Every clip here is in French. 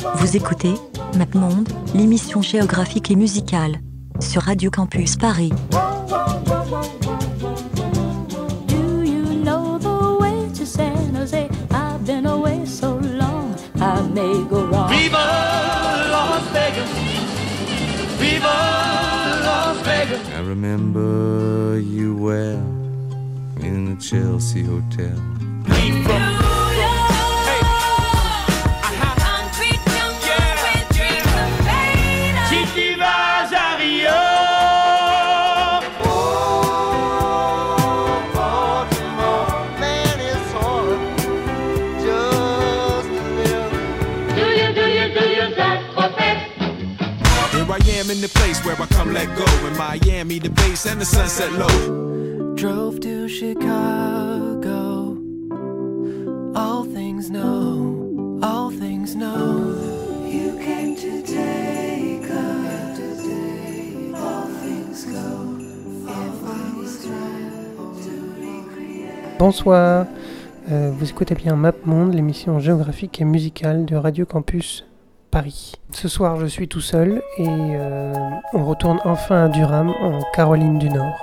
Vous écoutez MapMonde, l'émission géographique et musicale, sur Radio Campus Paris. Do you know the way to San Jose? I've been away so long, I may go wrong. Viva Las Vegas! Viva Las Vegas! I remember you well in the Chelsea Hotel. Place where I come let go. In Miami, the bass and the sunset low. Drove to Chicago. All things know, all things know. You came to take us. All things go. Trying to recreate. Bonsoir, Euh, vous écoutez bien MapMonde, l'émission géographique et musicale de Radio Campus Paris. Ce soir, je suis tout seul et euh, on retourne enfin à Durham, en Caroline du Nord.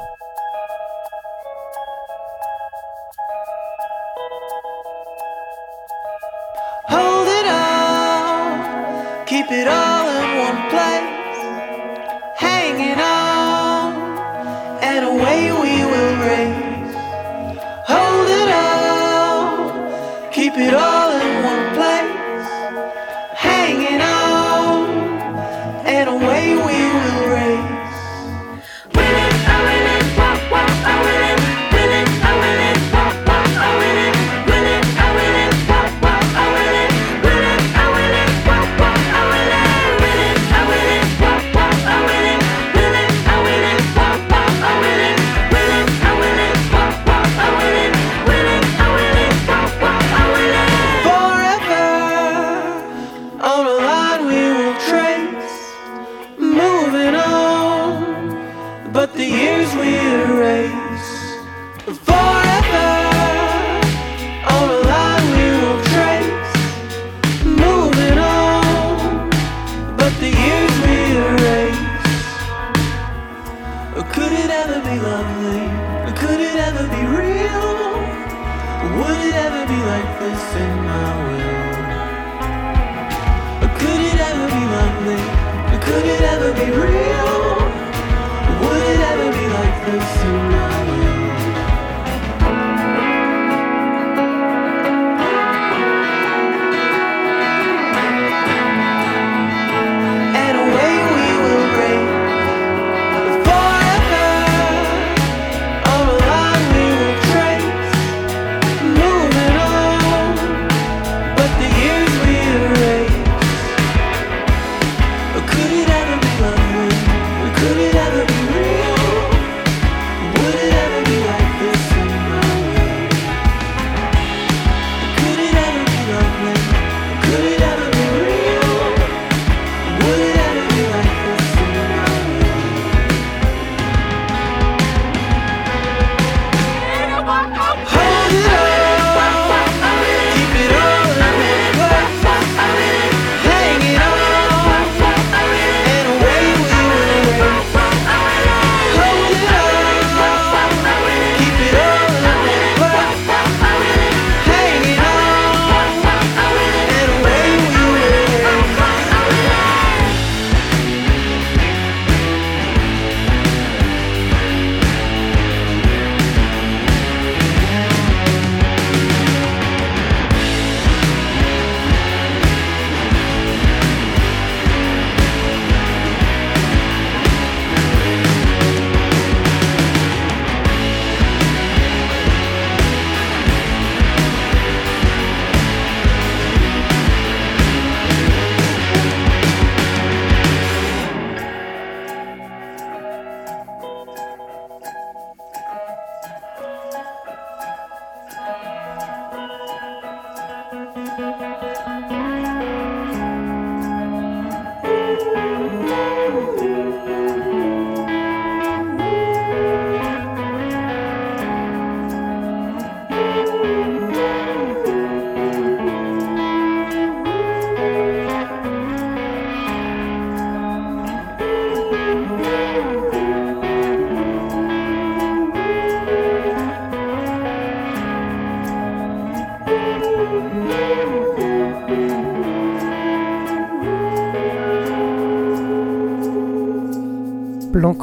Hold it all, keep it all in one place. Hang it on, and away we will race. Hold it all, keep it all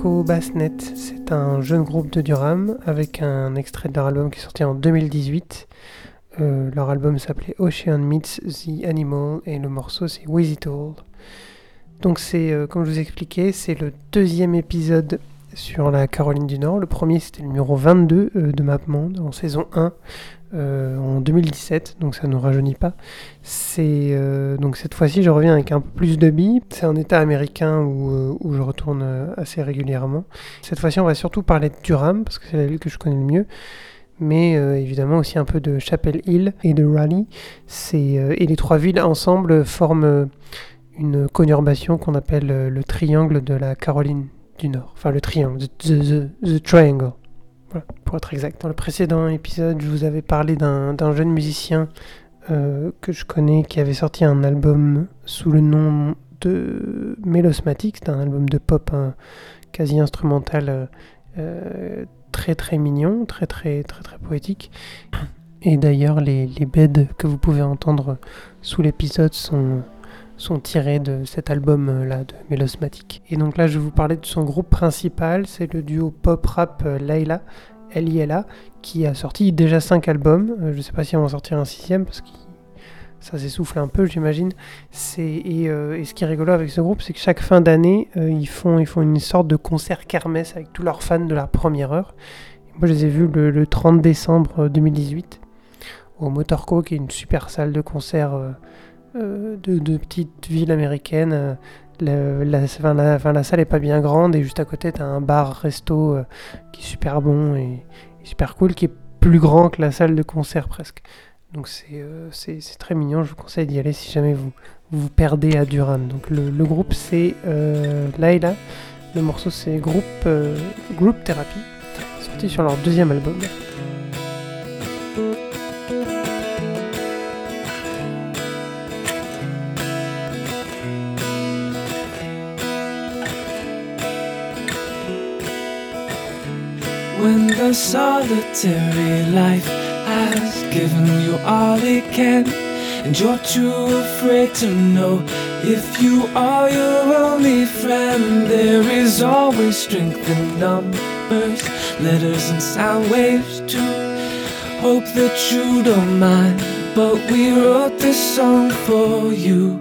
Bassnet, c'est un jeune groupe de Durham avec un extrait de leur album qui est sorti en 2018. Euh, leur album s'appelait Ocean Meets the Animal et le morceau c'est With It All. Donc c'est, euh, comme je vous expliquais, c'est le deuxième épisode sur la Caroline du Nord. Le premier c'était le numéro 22 euh, de MapMonde en saison 1 euh, en 2017, donc ça ne nous rajeunit pas. Euh, donc cette fois-ci, je reviens avec un peu plus de billes. C'est un État américain où, euh, je retourne assez régulièrement. Cette fois-ci, on va surtout parler de Durham parce que c'est la ville que je connais le mieux. Mais évidemment aussi un peu de Chapel Hill et de Raleigh. C'est et les trois villes ensemble forment une conurbation qu'on appelle le triangle de la Caroline du Nord. Enfin le triangle, the triangle. Pour être exact. Dans le précédent épisode, je vous avais parlé d'un jeune musicien euh, que je connais qui avait sorti un album sous le nom de Melosmatic. C'est un album de pop hein, quasi instrumental euh, euh, très très mignon, très très très très poétique. Et d'ailleurs, les, les beds que vous pouvez entendre sous l'épisode sont, sont tirés de cet album-là de Melosmatic. Et donc là, je vais vous parler de son groupe principal, c'est le duo pop-rap euh, Layla, L-I-L-A, qui a sorti déjà 5 albums. Euh, je sais pas si on va en sortir un sixième parce que ça s'essouffle un peu, j'imagine. Euh, et ce qui est rigolo avec ce groupe, c'est que chaque fin d'année, ils font une sorte de concert kermesse avec tous leurs fans de la première heure. Moi, je les ai vus le, le 30 décembre 2018 au Motorco, qui est une super salle de concert de, de petite ville américaine. Euh, la, enfin, la- salle est pas bien grande et juste à côté, tu as un bar-resto euh, qui est super bon et, super cool, qui est plus grand que la salle de concert presque. Donc c'est euh, très mignon, je vous conseille d'y aller si jamais vous vous, perdez à Durham. Donc le, groupe c'est euh, Layla, le morceau c'est Group, euh, Group Therapy, sorti sur leur deuxième album. The solitary life has given you all it can, and you're too afraid to know if you are your only friend, there is always strength in numbers, letters, and sound waves too. Hope that you don't mind, but we wrote this song for you.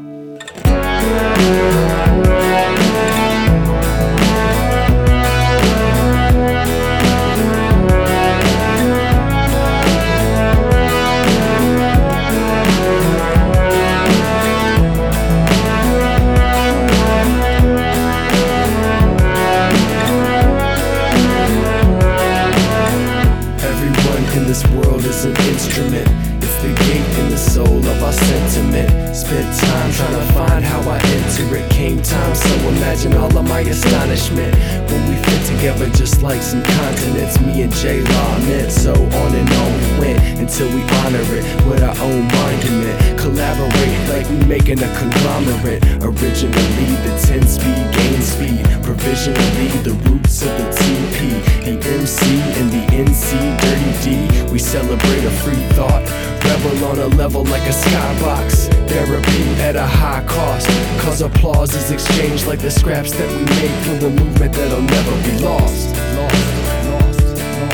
Spent time trying to find how I enter it. Came time, so imagine all of my astonishment. When we fit together just like some continents. Me and J Law meant so on and on we went until we honor it with our own monument. Collaborate like we making a conglomerate. Originally the 10 speed gain speed. Provisionally the roots of the TP. The MC and the NC Dirty D. We celebrate a free thought. Rebel on a level like a skybox. Therapy at a high cost. Cause applause is exchanged like the scraps that we make for the movement that'll never be lost.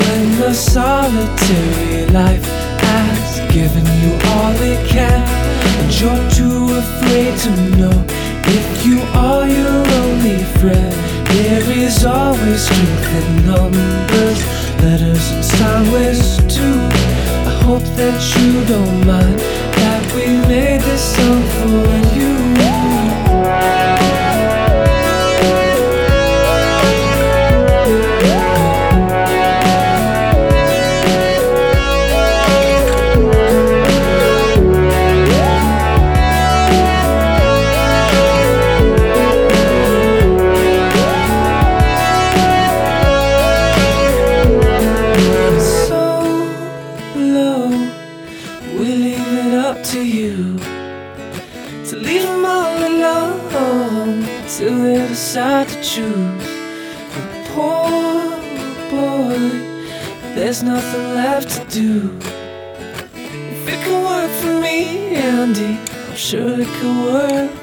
When the solitary life has given you all it can, and you're too afraid to know if you are your only friend, there is always strength in numbers, letters, and sound too. I hope that you don't mind that we made this song for there's nothing left to do. If it could work for me, Andy, I'm sure it could work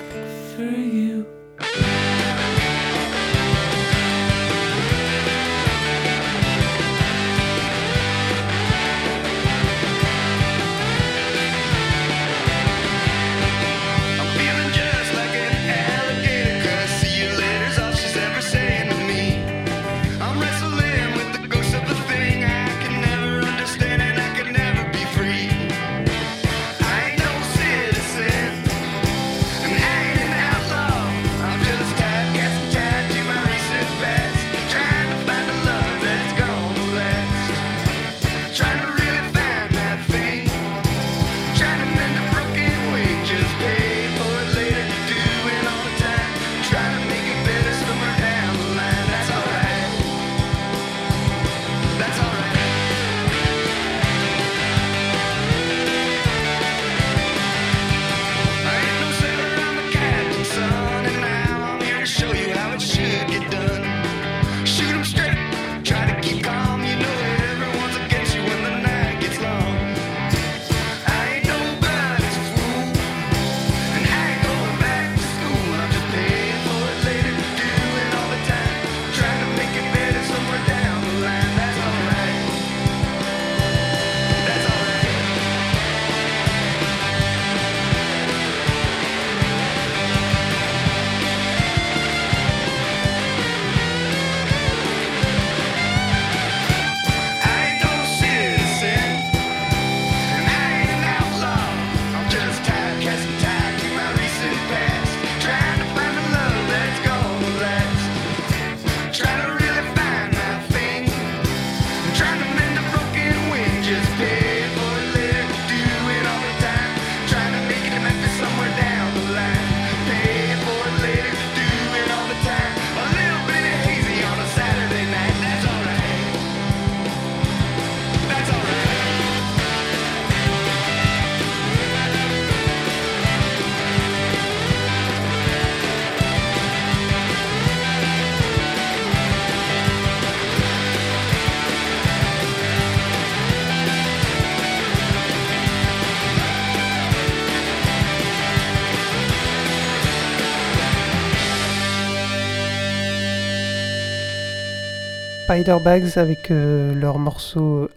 Spider-Bags avec euh, leur morceau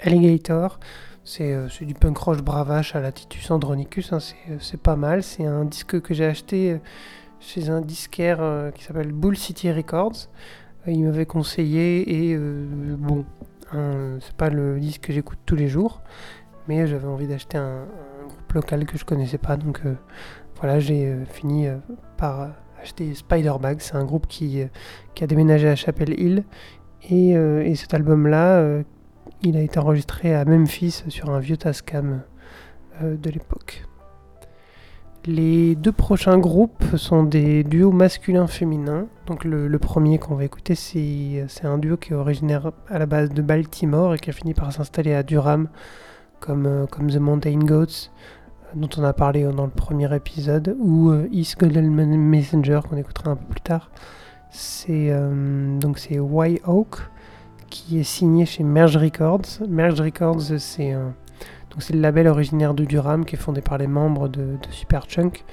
Alligator. C'est euh, du punk rock bravache à la Titus Andronicus, hein, c'est euh, c'est pas mal. C'est un disque que j'ai acheté chez un disquaire qui s'appelle Bull City Records. Il m'avait conseillé et bon, c'est pas le disque que j'écoute tous les jours, mais j'avais envie d'acheter un, un groupe local que je connaissais pas, donc voilà, j'ai fini par acheter Spider-Bag. C'est un groupe qui, qui a déménagé à Chapel Hill et, euh, et cet album-là, euh, il a été enregistré à Memphis sur un vieux Tascam euh, de l'époque. Les deux prochains groupes sont des duos masculins-féminins. Donc le, premier qu'on va écouter, c'est un duo qui est originaire à la base de Baltimore et qui a fini par s'installer à Durham, comme, comme The Mountain Goats, dont on a parlé dans le premier épisode, ou East Golden Messenger, qu'on écoutera un peu plus tard. C'est euh, donc c'est Y Oak qui est signé chez Merge Records. Merge Records, c'est donc c'est le label originaire de Durham qui est fondé par les membres de, de Superchunk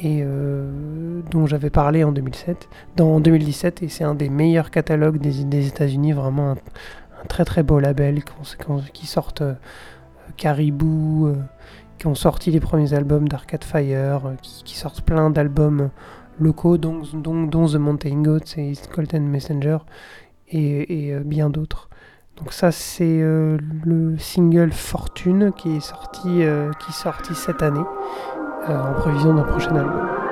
et euh, dont j'avais parlé en 2007, dans, en 2017 et c'est un des meilleurs catalogues des, États-Unis, vraiment un, très très beau label qui sortent euh, Caribou, euh, qui ont sorti les premiers albums d'Arcade Fire, qui sortent plein d'albums locaux, dont, dont, dont The Mountain Goats et East Messenger et, et, euh, bien d'autres. Donc ça c'est euh, le single Fortune qui est sorti, euh, qui sorti cette année en prévision d'un prochain album.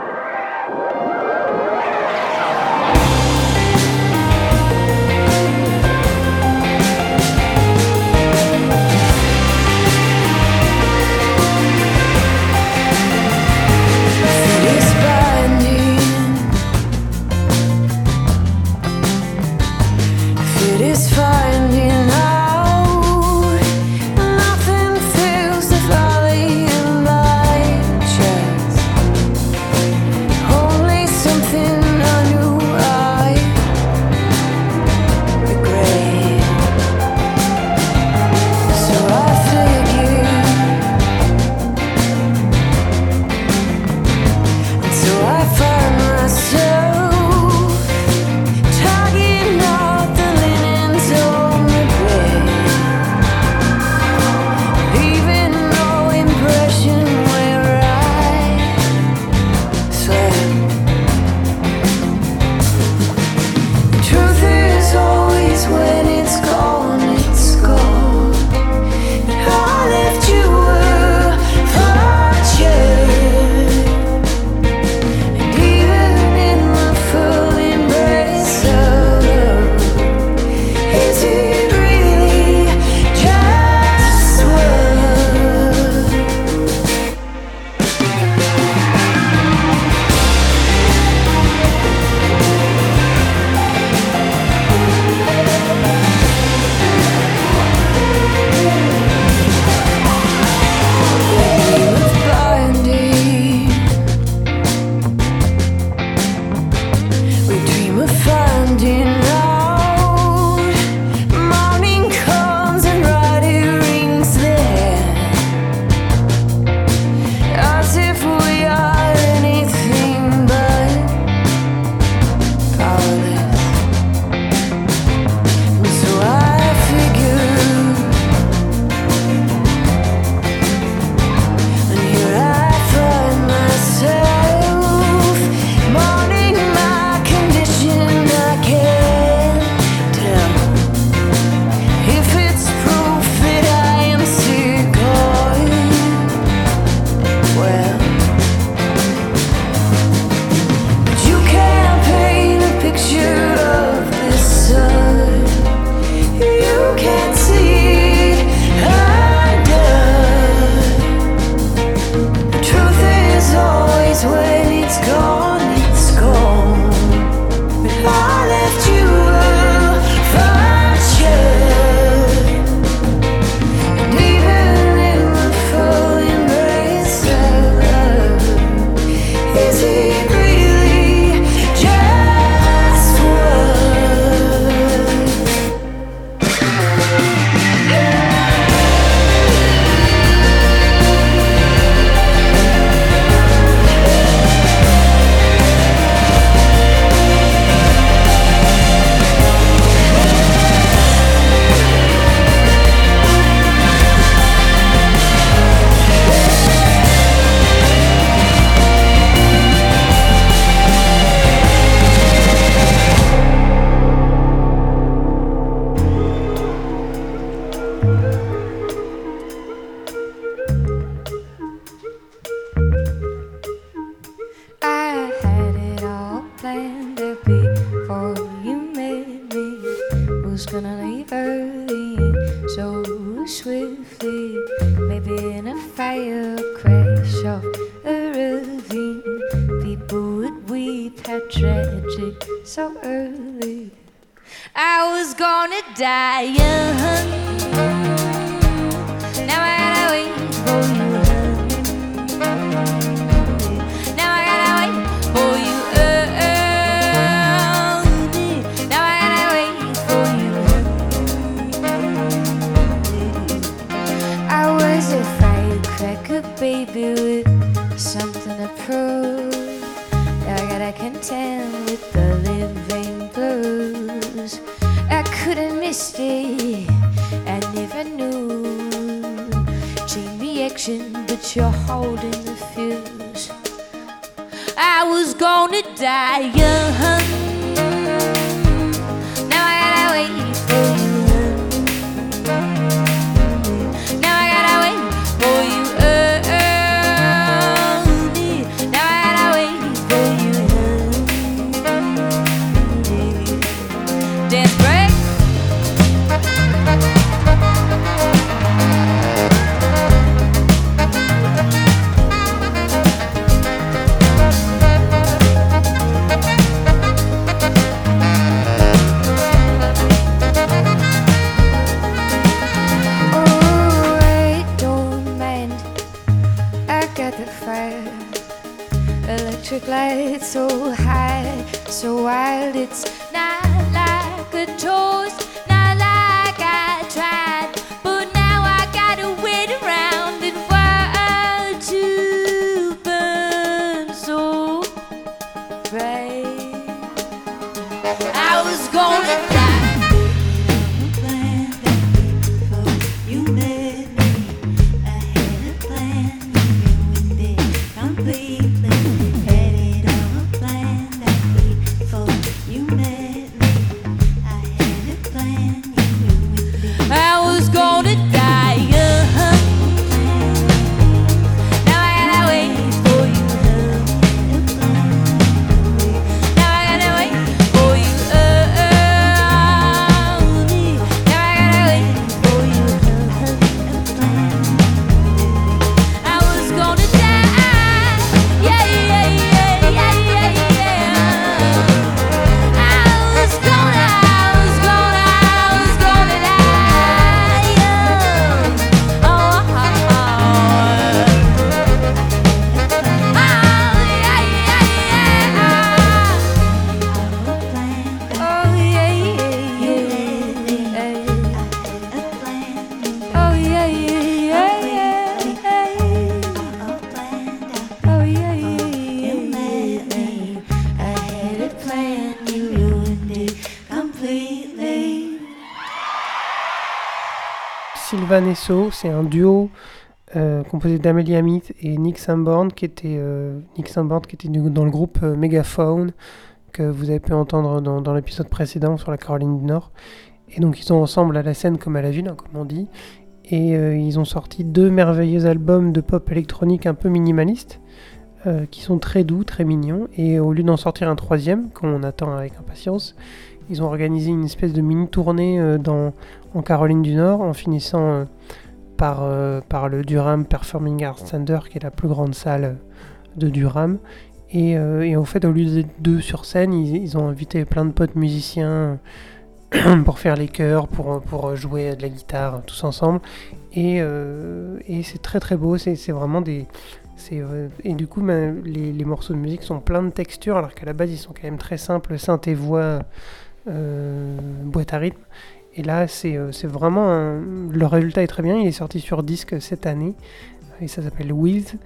Electric light so high, so wild. It's not Sylvan Esso, c'est un duo euh, composé d'Amelie Amit et Nick Sanborn, qui était, euh, Nick qui était dans le groupe euh, Megaphone, que vous avez pu entendre dans, l'épisode précédent sur la Caroline du Nord. Et donc ils sont ensemble à la scène comme à la ville, hein, comme on dit. Et ils ont sorti deux merveilleux albums de pop électronique un peu minimalistes, euh, qui sont très doux, très mignons. Et au lieu d'en sortir un troisième, qu'on attend avec impatience, ils ont organisé une espèce de mini tournée euh, dans, en Caroline du Nord, en finissant euh, par, euh, par le Durham Performing Arts Center, qui est la plus grande salle de Durham. Et, et en fait, au lieu d'être deux sur scène, ils, ils ont invité plein de potes musiciens pour faire les chœurs, pour, pour jouer de la guitare, tous ensemble. Et, et c'est très très beau, c'est vraiment des... et du coup, ben, les, les morceaux de musique sont pleins de textures, alors qu'à la base, ils sont quand même très simples, synthé voix, boîte à rythme. Et là, c'est euh, vraiment. Le résultat est très bien. Il est sorti sur disque cette année. Et ça s'appelle With.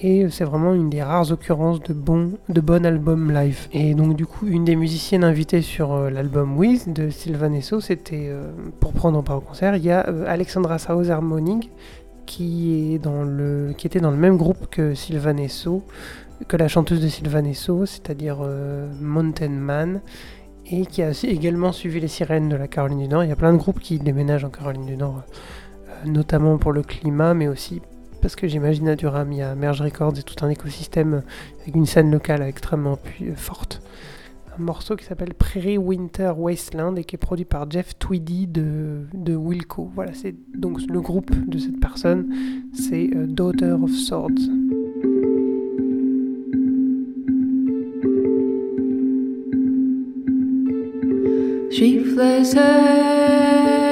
Et c'est vraiment une des rares occurrences de bons de bon album live. Et donc, du coup, une des musiciennes invitées sur euh, l'album With de Sylvan Esso, c'était euh, pour prendre part au concert. Il y a euh, Alexandra Harmoning qui, le, qui était dans le même groupe que Sylvan Esso, que la chanteuse de Sylvan Esso, c'est-à-dire euh, Mountain Man et qui a également suivi les sirènes de la Caroline du Nord. Il y a plein de groupes qui déménagent en Caroline du Nord, euh, notamment pour le climat, mais aussi parce que j'imagine à Durham, il y a Merge Records et tout un écosystème avec une scène locale extrêmement pu- forte. un morceau qui s'appelle Prairie Winter Wasteland et qui est produit par Jeff Tweedy de, de Wilco. Voilà, c'est donc le groupe de cette personne, c'est euh, Daughter of Swords. She flies high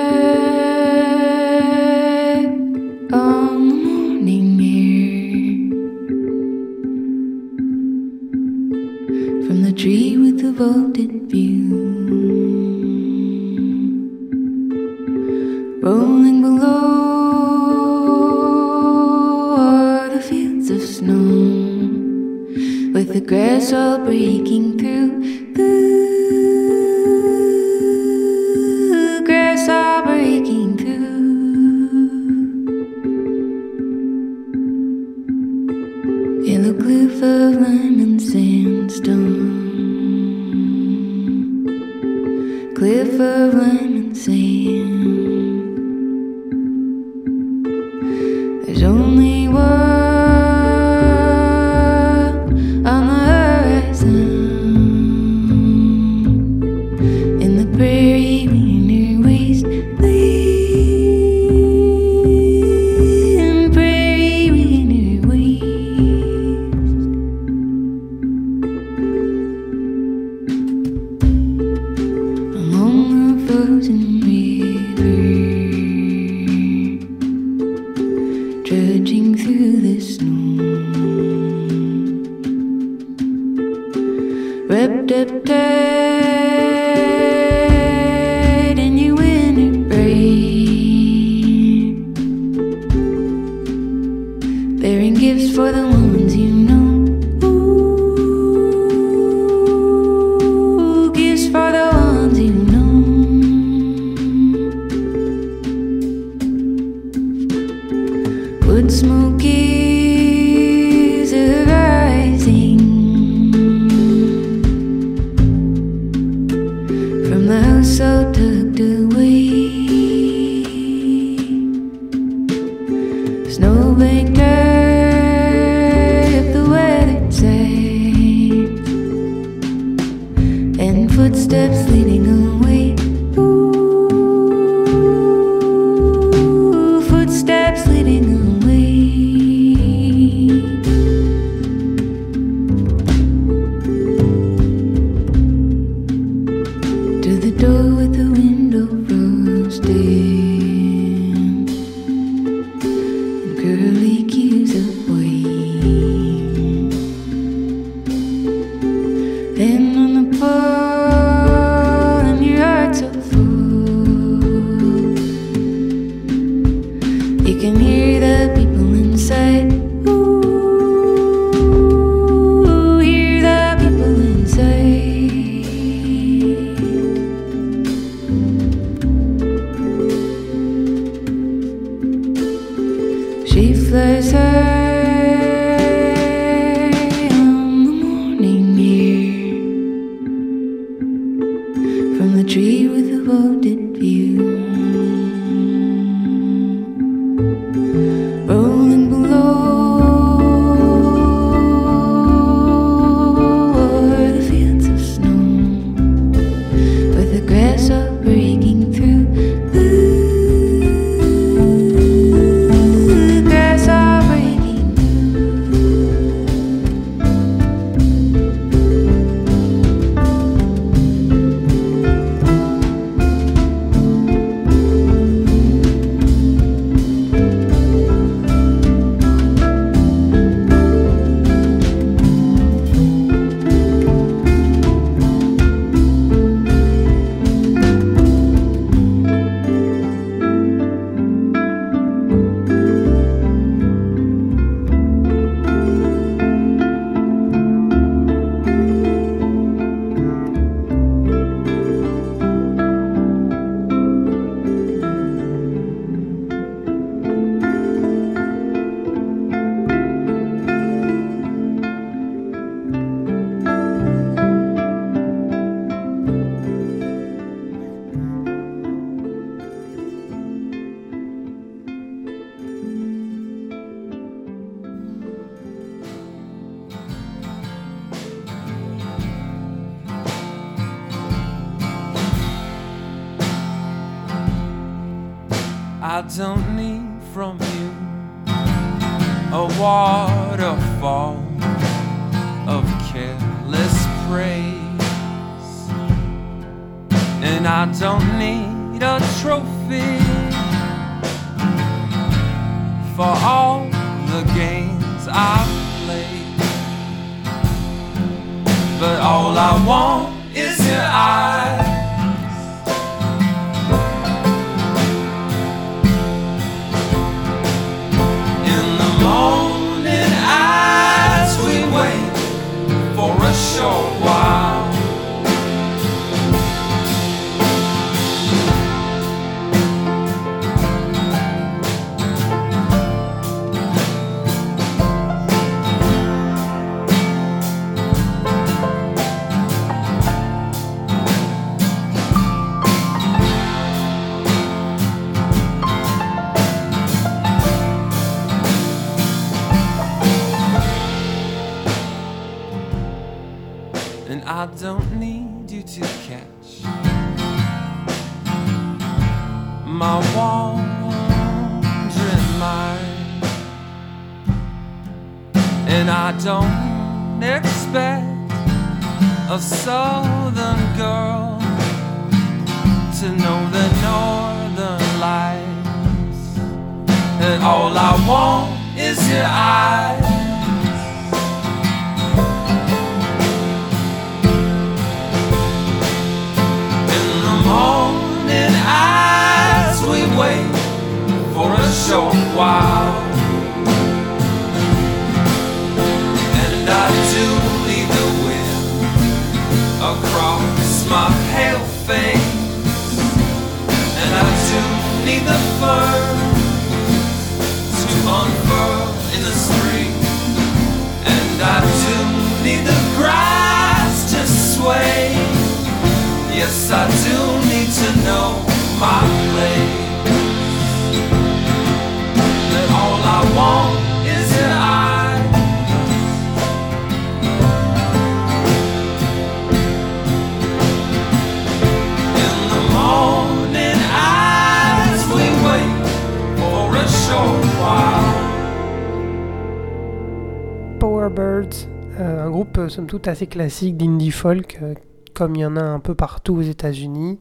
Euh, un groupe euh, somme toute assez classique d'indie folk, euh, comme il y en a un peu partout aux États-Unis.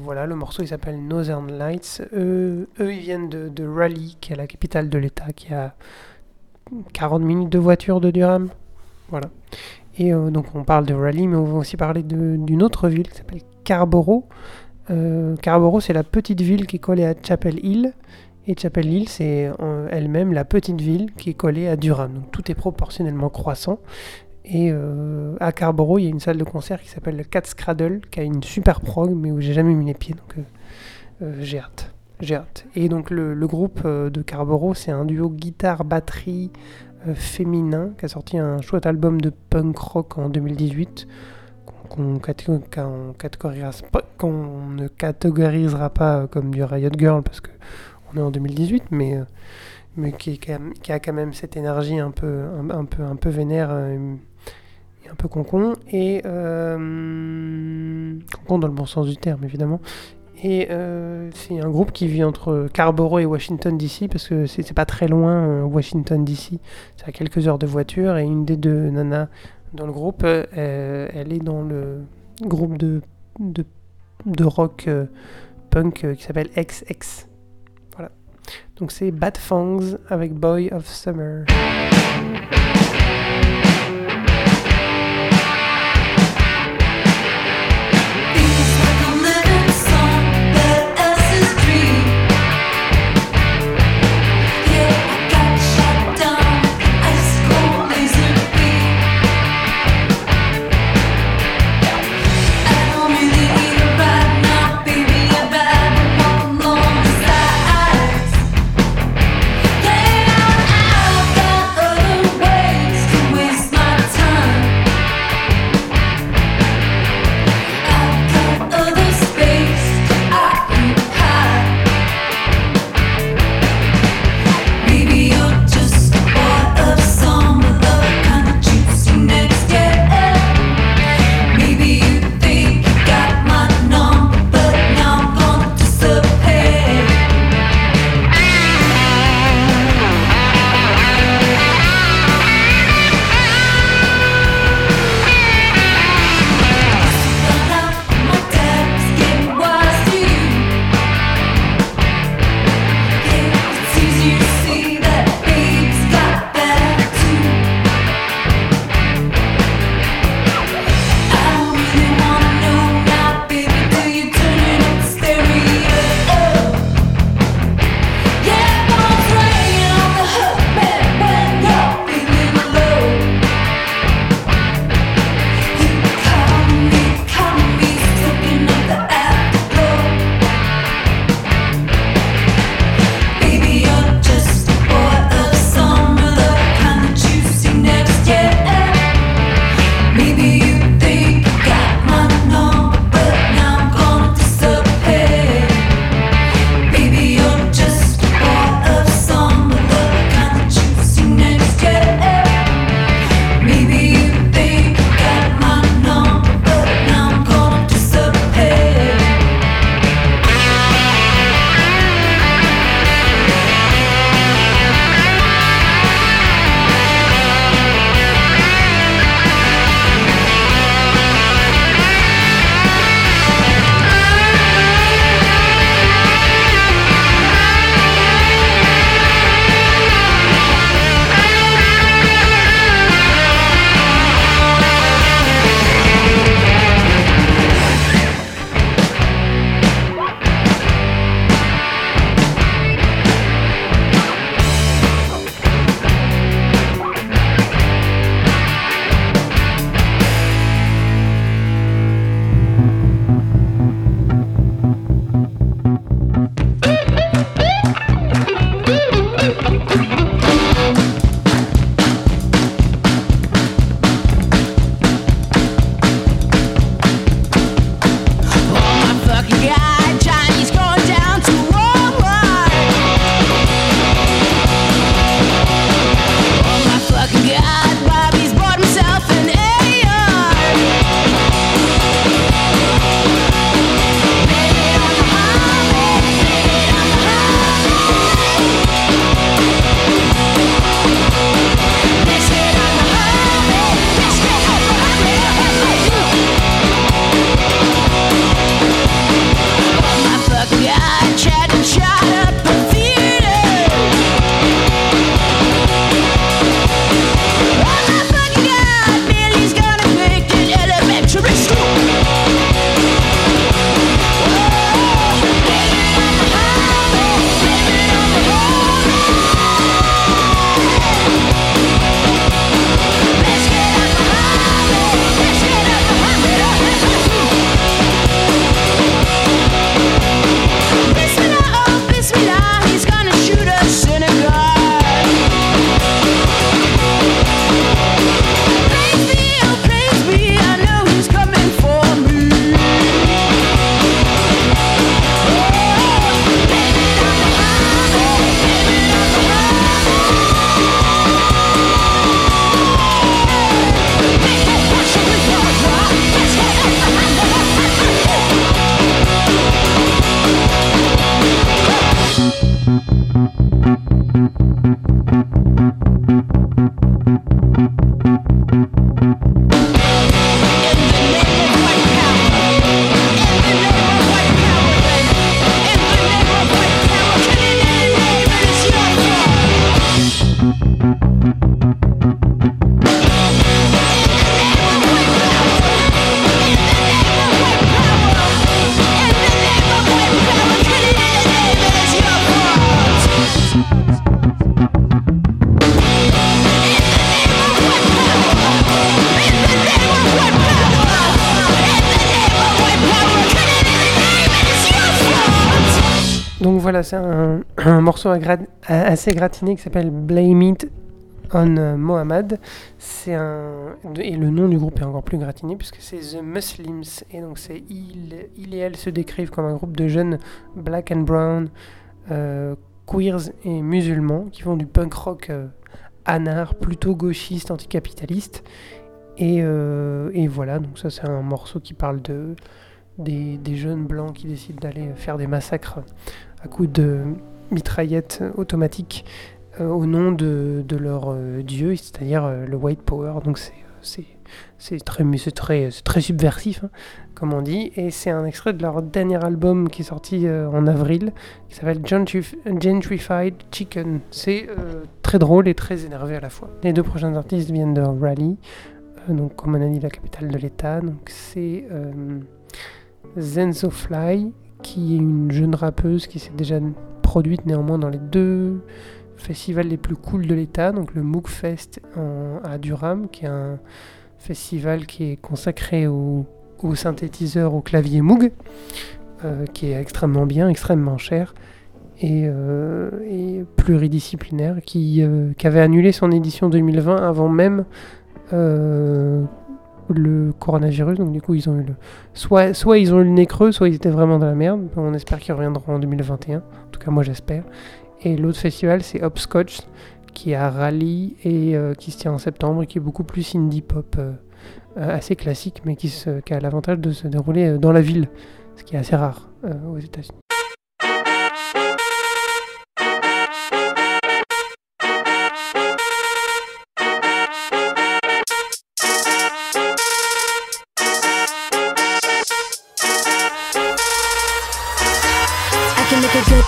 Voilà, le morceau il s'appelle Northern Lights. Eux, ils viennent de, Raleigh, qui est la capitale de l'État, qui a 40 minutes de voiture de Durham. Voilà. Et donc on parle de Raleigh, mais on va aussi parler d'une autre ville qui s'appelle Carborough. Carborough, c'est la petite ville qui est collée à Chapel Hill. Et Chapel Hill, c'est elle-même la petite ville qui est collée à Durham. Donc tout est proportionnellement croissant. Et euh, à Carborough, il y a une salle de concert qui s'appelle le Cat's Cradle, qui a une super prog, mais où j'ai jamais mis les pieds. Donc euh, euh, j'ai hâte. J'ai hâte. Et donc le, groupe de Carborough, c'est un duo guitare-batterie féminin qui a sorti un chouette album de punk rock en 2018 qu'on ne catégorisera pas comme du Riot Girl parce que en 2018, mais, euh, mais qui, a quand même cette énergie un peu, un, un peu, un peu vénère euh, et un peu concon. Et euh, concon dans le bon sens du terme, évidemment. Et c'est un groupe qui vit entre Carborough et Washington DC, parce que c'est pas très loin, Washington DC. C'est à quelques heures de voiture, et une des deux nanas dans le groupe, elle est dans le groupe de, de, rock punk qui s'appelle XX. Donc c'est Bad Fangs avec Boy of Summer. Assez gratiné qui s'appelle Blame It on euh, Mohammed. C'est un et le nom du groupe est encore plus gratiné puisque c'est The Muslims et donc c'est ils et elles se décrivent comme un groupe de jeunes black and brown, euh, queers et musulmans qui font du punk rock euh, anard, plutôt gauchiste, anticapitaliste. Et, euh, et voilà, donc ça c'est un morceau qui parle de des, des jeunes blancs qui décident d'aller faire des massacres à coups de mitraillettes automatiques euh, au nom de, de leur euh, dieu, c'est-à-dire euh, le white power. Donc c'est c'est très très très subversif, hein, comme on dit. Et c'est un extrait de leur dernier album qui est sorti en avril, qui s'appelle Gentrif- Gentrified Chicken. C'est très drôle et très énervé à la fois. Les deux prochains artistes viennent de Raleigh, donc comme on a dit la capitale de l'État. Donc c'est Zenzo Fly, qui est une jeune rappeuse qui s'est déjà produite néanmoins dans les deux festivals les plus cool de l'État, donc le Moog Fest en- à Durham, qui est un festival qui est consacré au, au synthétiseur, au clavier Moog, euh, qui est extrêmement bien, extrêmement cher et, euh, pluridisciplinaire, qui, euh, qui avait annulé son édition 2020 avant même le coronavirus. Donc du coup, ils ont eu le soit, soit ils ont eu le nez creux, soit ils étaient vraiment dans la merde. On espère qu'ils reviendront en 2021. En tout cas, moi j'espère. Et l'autre festival, c'est Hopscotch, qui est à et euh, qui se tient en septembre et qui est beaucoup plus indie pop, euh, euh, assez classique, mais qui, a l'avantage de se dérouler dans la ville, ce qui est assez rare aux États-Unis.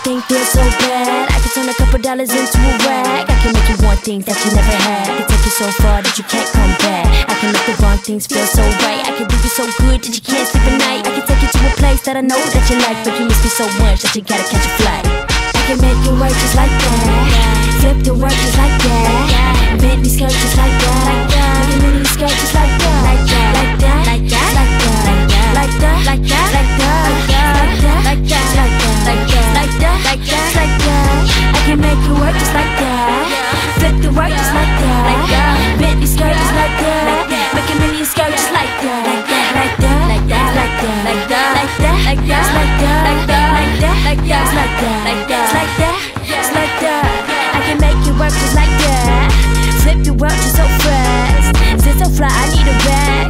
Can make a good thing feel so bad. I can turn a couple dollars into a rag. I can make you want things that you never had. I can take you so far that you can't come back. I can make the wrong things feel so right. I can do you so good that you can't sleep at night. I can take you to a place that I know that you like, but you miss me so much that you gotta catch a flight. I can make you work just like that. Flip the work just like that. Bend these skirts just like that. Make a mini skirt just like that. Like that. Like that. Like that. Like that. Like that. Like that. Like that. Like that. Like that. Like that. Like that. Like that. Like that. I can make you work just like that. The just like that. Like that. Just like that. Just like that. Like that. Like that. Like that. Like that. Like that. Like that. Like that. Like that. Like that. Like that. Like that. Like that. Like that. Like that. Like that. I can make you work just like that. Flip the work just so fast. Fly, I need a bag.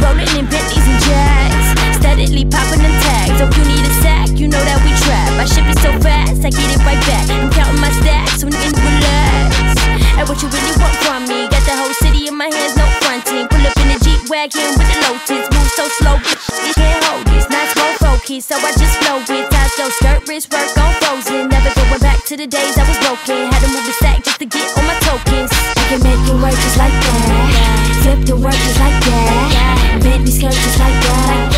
Rolling in Bentleys and Jacks. Steadily popping them tags. If you need a sack, you know that we trap. I ship it so fast, I get it right back. I'm counting my stacks when you relax. And what you really want from me? Got the whole city in my hands, no fronting. Pull up in the Jeep wagon with the Lotus. Move so slow, bitch, you can't hold this. Not small focus, so I just flow with ties, go skirt, wrist work on frozen. Never going back to the days I was broken. Had to move the sack just to get all my tokens. I can make it work just like that. Flip the work just like that. Bend these skirts just like that.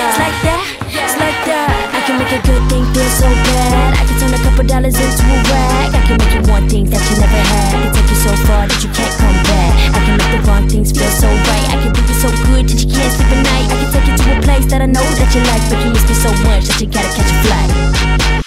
thing feel so bad. I can turn a couple dollars into a rag. I can make you want things that you never had. I can take you so far that you can't come back. I can make the wrong things feel so right. I can do you so good that you can't sleep at night. I can take you to a place that I know that you like, but you miss me so much that you gotta catch a flight.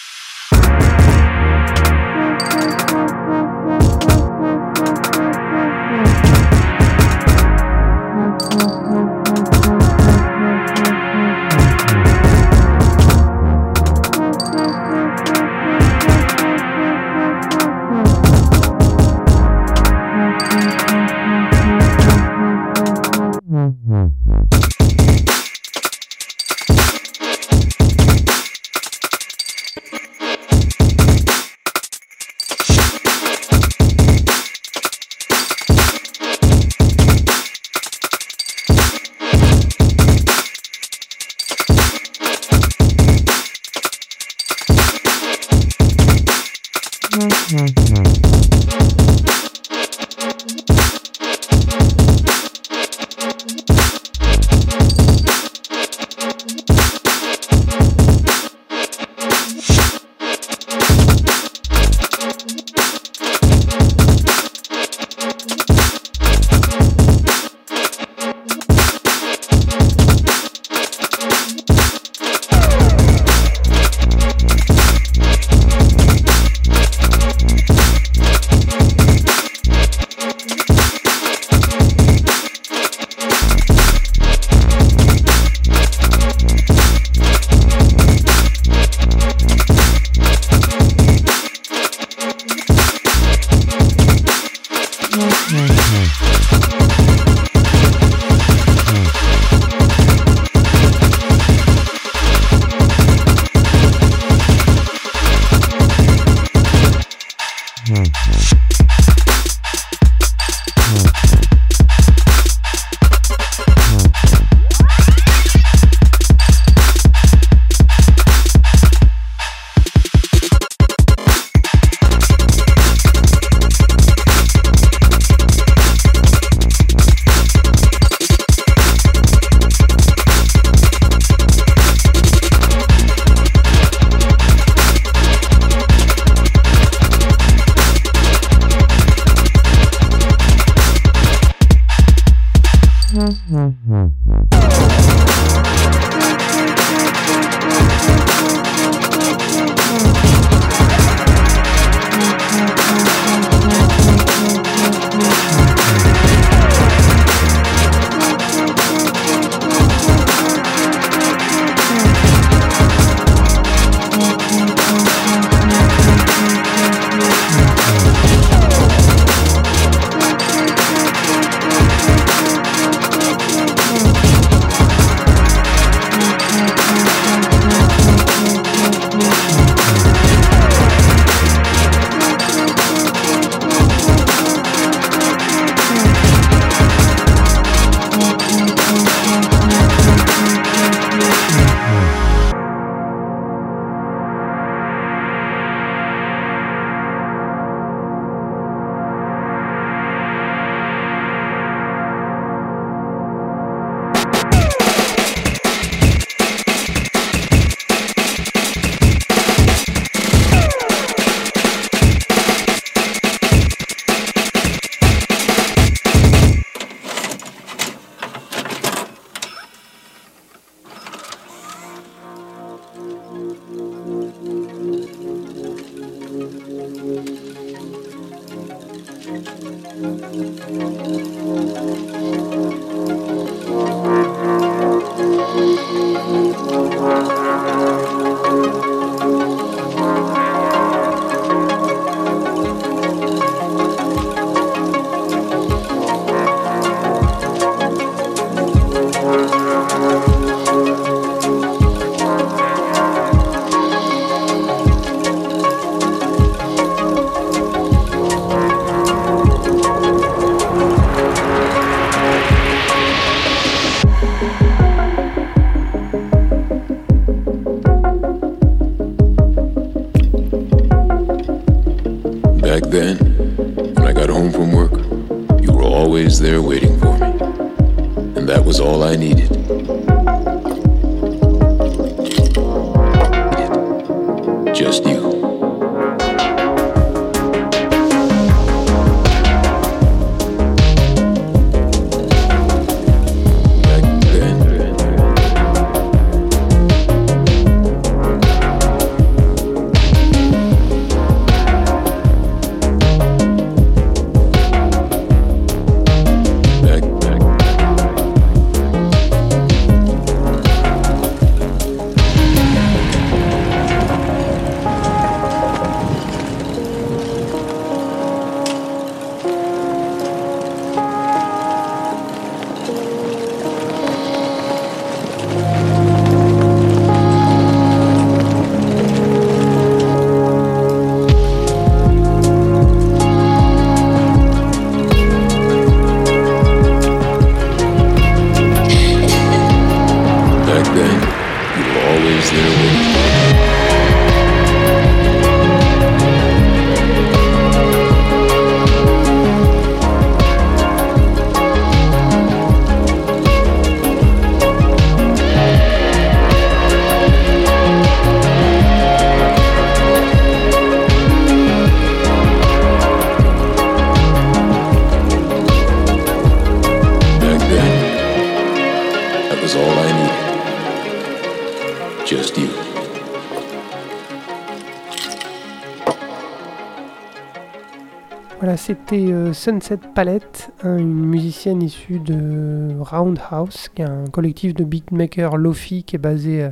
Sunset Palette, hein, une musicienne issue de Roundhouse, qui est un collectif de beatmakers Lofi qui est basé euh,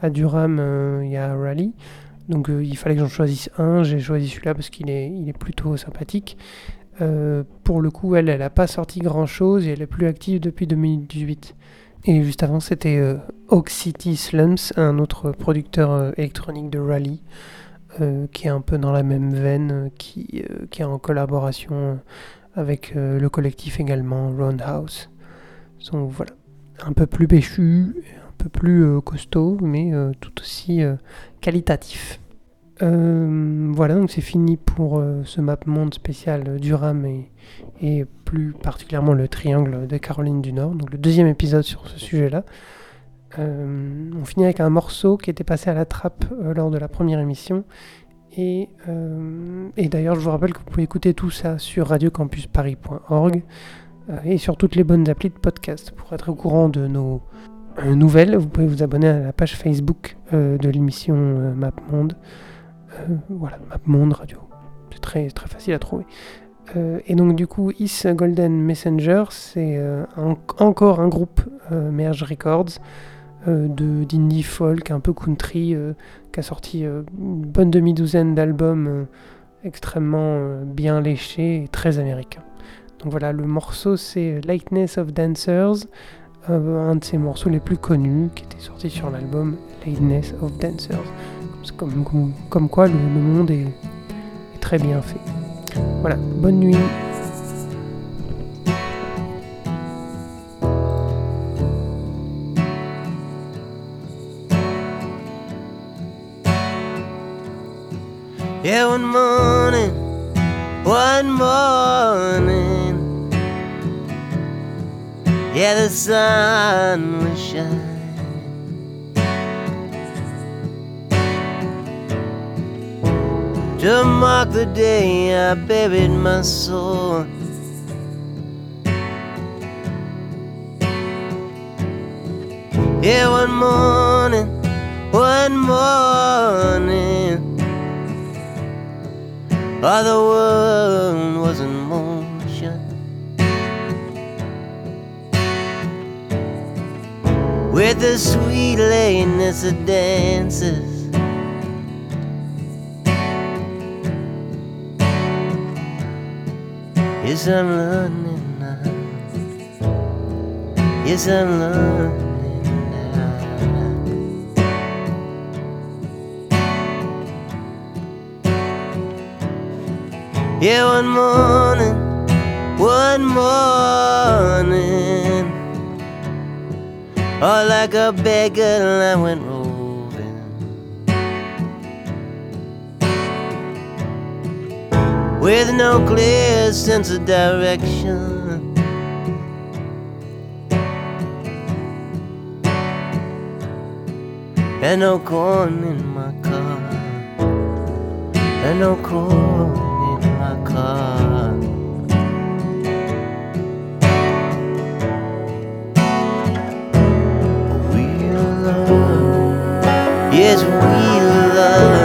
à Durham, euh, y a Rally. Donc euh, il fallait que j'en choisisse un, j'ai choisi celui-là parce qu'il est, plutôt sympathique. Euh, pour le coup, elle, n'a pas sorti grand-chose et elle est plus active depuis 2018. Et juste avant, c'était Oak City Slums, un autre producteur électronique de Rally, euh, qui est un peu dans la même veine, euh, qui, euh, qui est en collaboration euh, avec euh, le collectif également, Roundhouse. Donc voilà, un peu plus péchu, un peu plus euh, costaud, mais euh, tout aussi euh, qualitatif. Euh, voilà, donc c'est fini pour euh, ce map monde spécial euh, Durham et, et plus particulièrement le triangle de Caroline du Nord, donc le deuxième épisode sur ce sujet-là. Euh, on finit avec un morceau qui était passé à la trappe euh, lors de la première émission. Et, euh, et d'ailleurs, je vous rappelle que vous pouvez écouter tout ça sur radiocampusparis.org et sur toutes les bonnes applis de podcast. Pour être au courant de nos nouvelles, vous pouvez vous abonner à la page Facebook de l'émission MapMonde. Voilà, MapMonde Radio. C'est très, très facile à trouver. Et donc du coup, Is Golden Messenger, c'est encore un groupe Merge Records de d'indie folk, un peu country, euh, qui a sorti euh, une bonne demi-douzaine d'albums euh, extrêmement euh, bien léchés et très américains. Donc voilà, le morceau c'est Lightness of Dancers, euh, un de ses morceaux les plus connus qui était sorti sur l'album Lightness of Dancers. Comme, quoi le, monde est très bien fait. Voilà, bonne nuit. Yeah, one morning, one morning. Yeah, the sun will shine. To mark the day I buried my soul. Yeah, one morning, one morning. All the world was in motion. With the sweet lateness of dances. Yes, I'm learning now. Yes, I'm learning Yeah, one morning, one morning, all like a beggar, I went roving. With no clear sense of direction. And no corn in my car. And no corn yes, we love.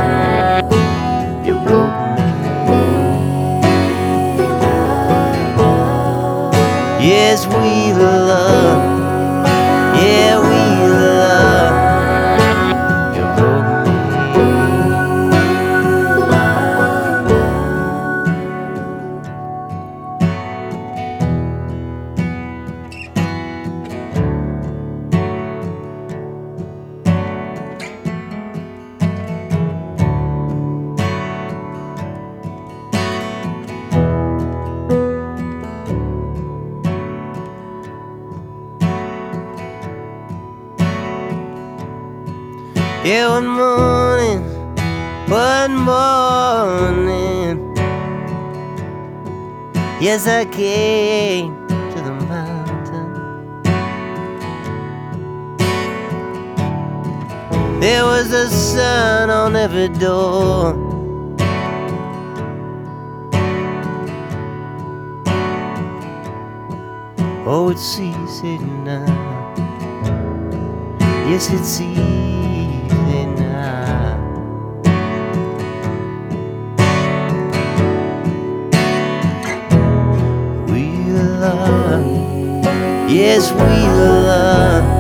Yes, I came to the mountain. There was a sun on every door. Oh, it's easy now. Yes, it's easy Yes, we love.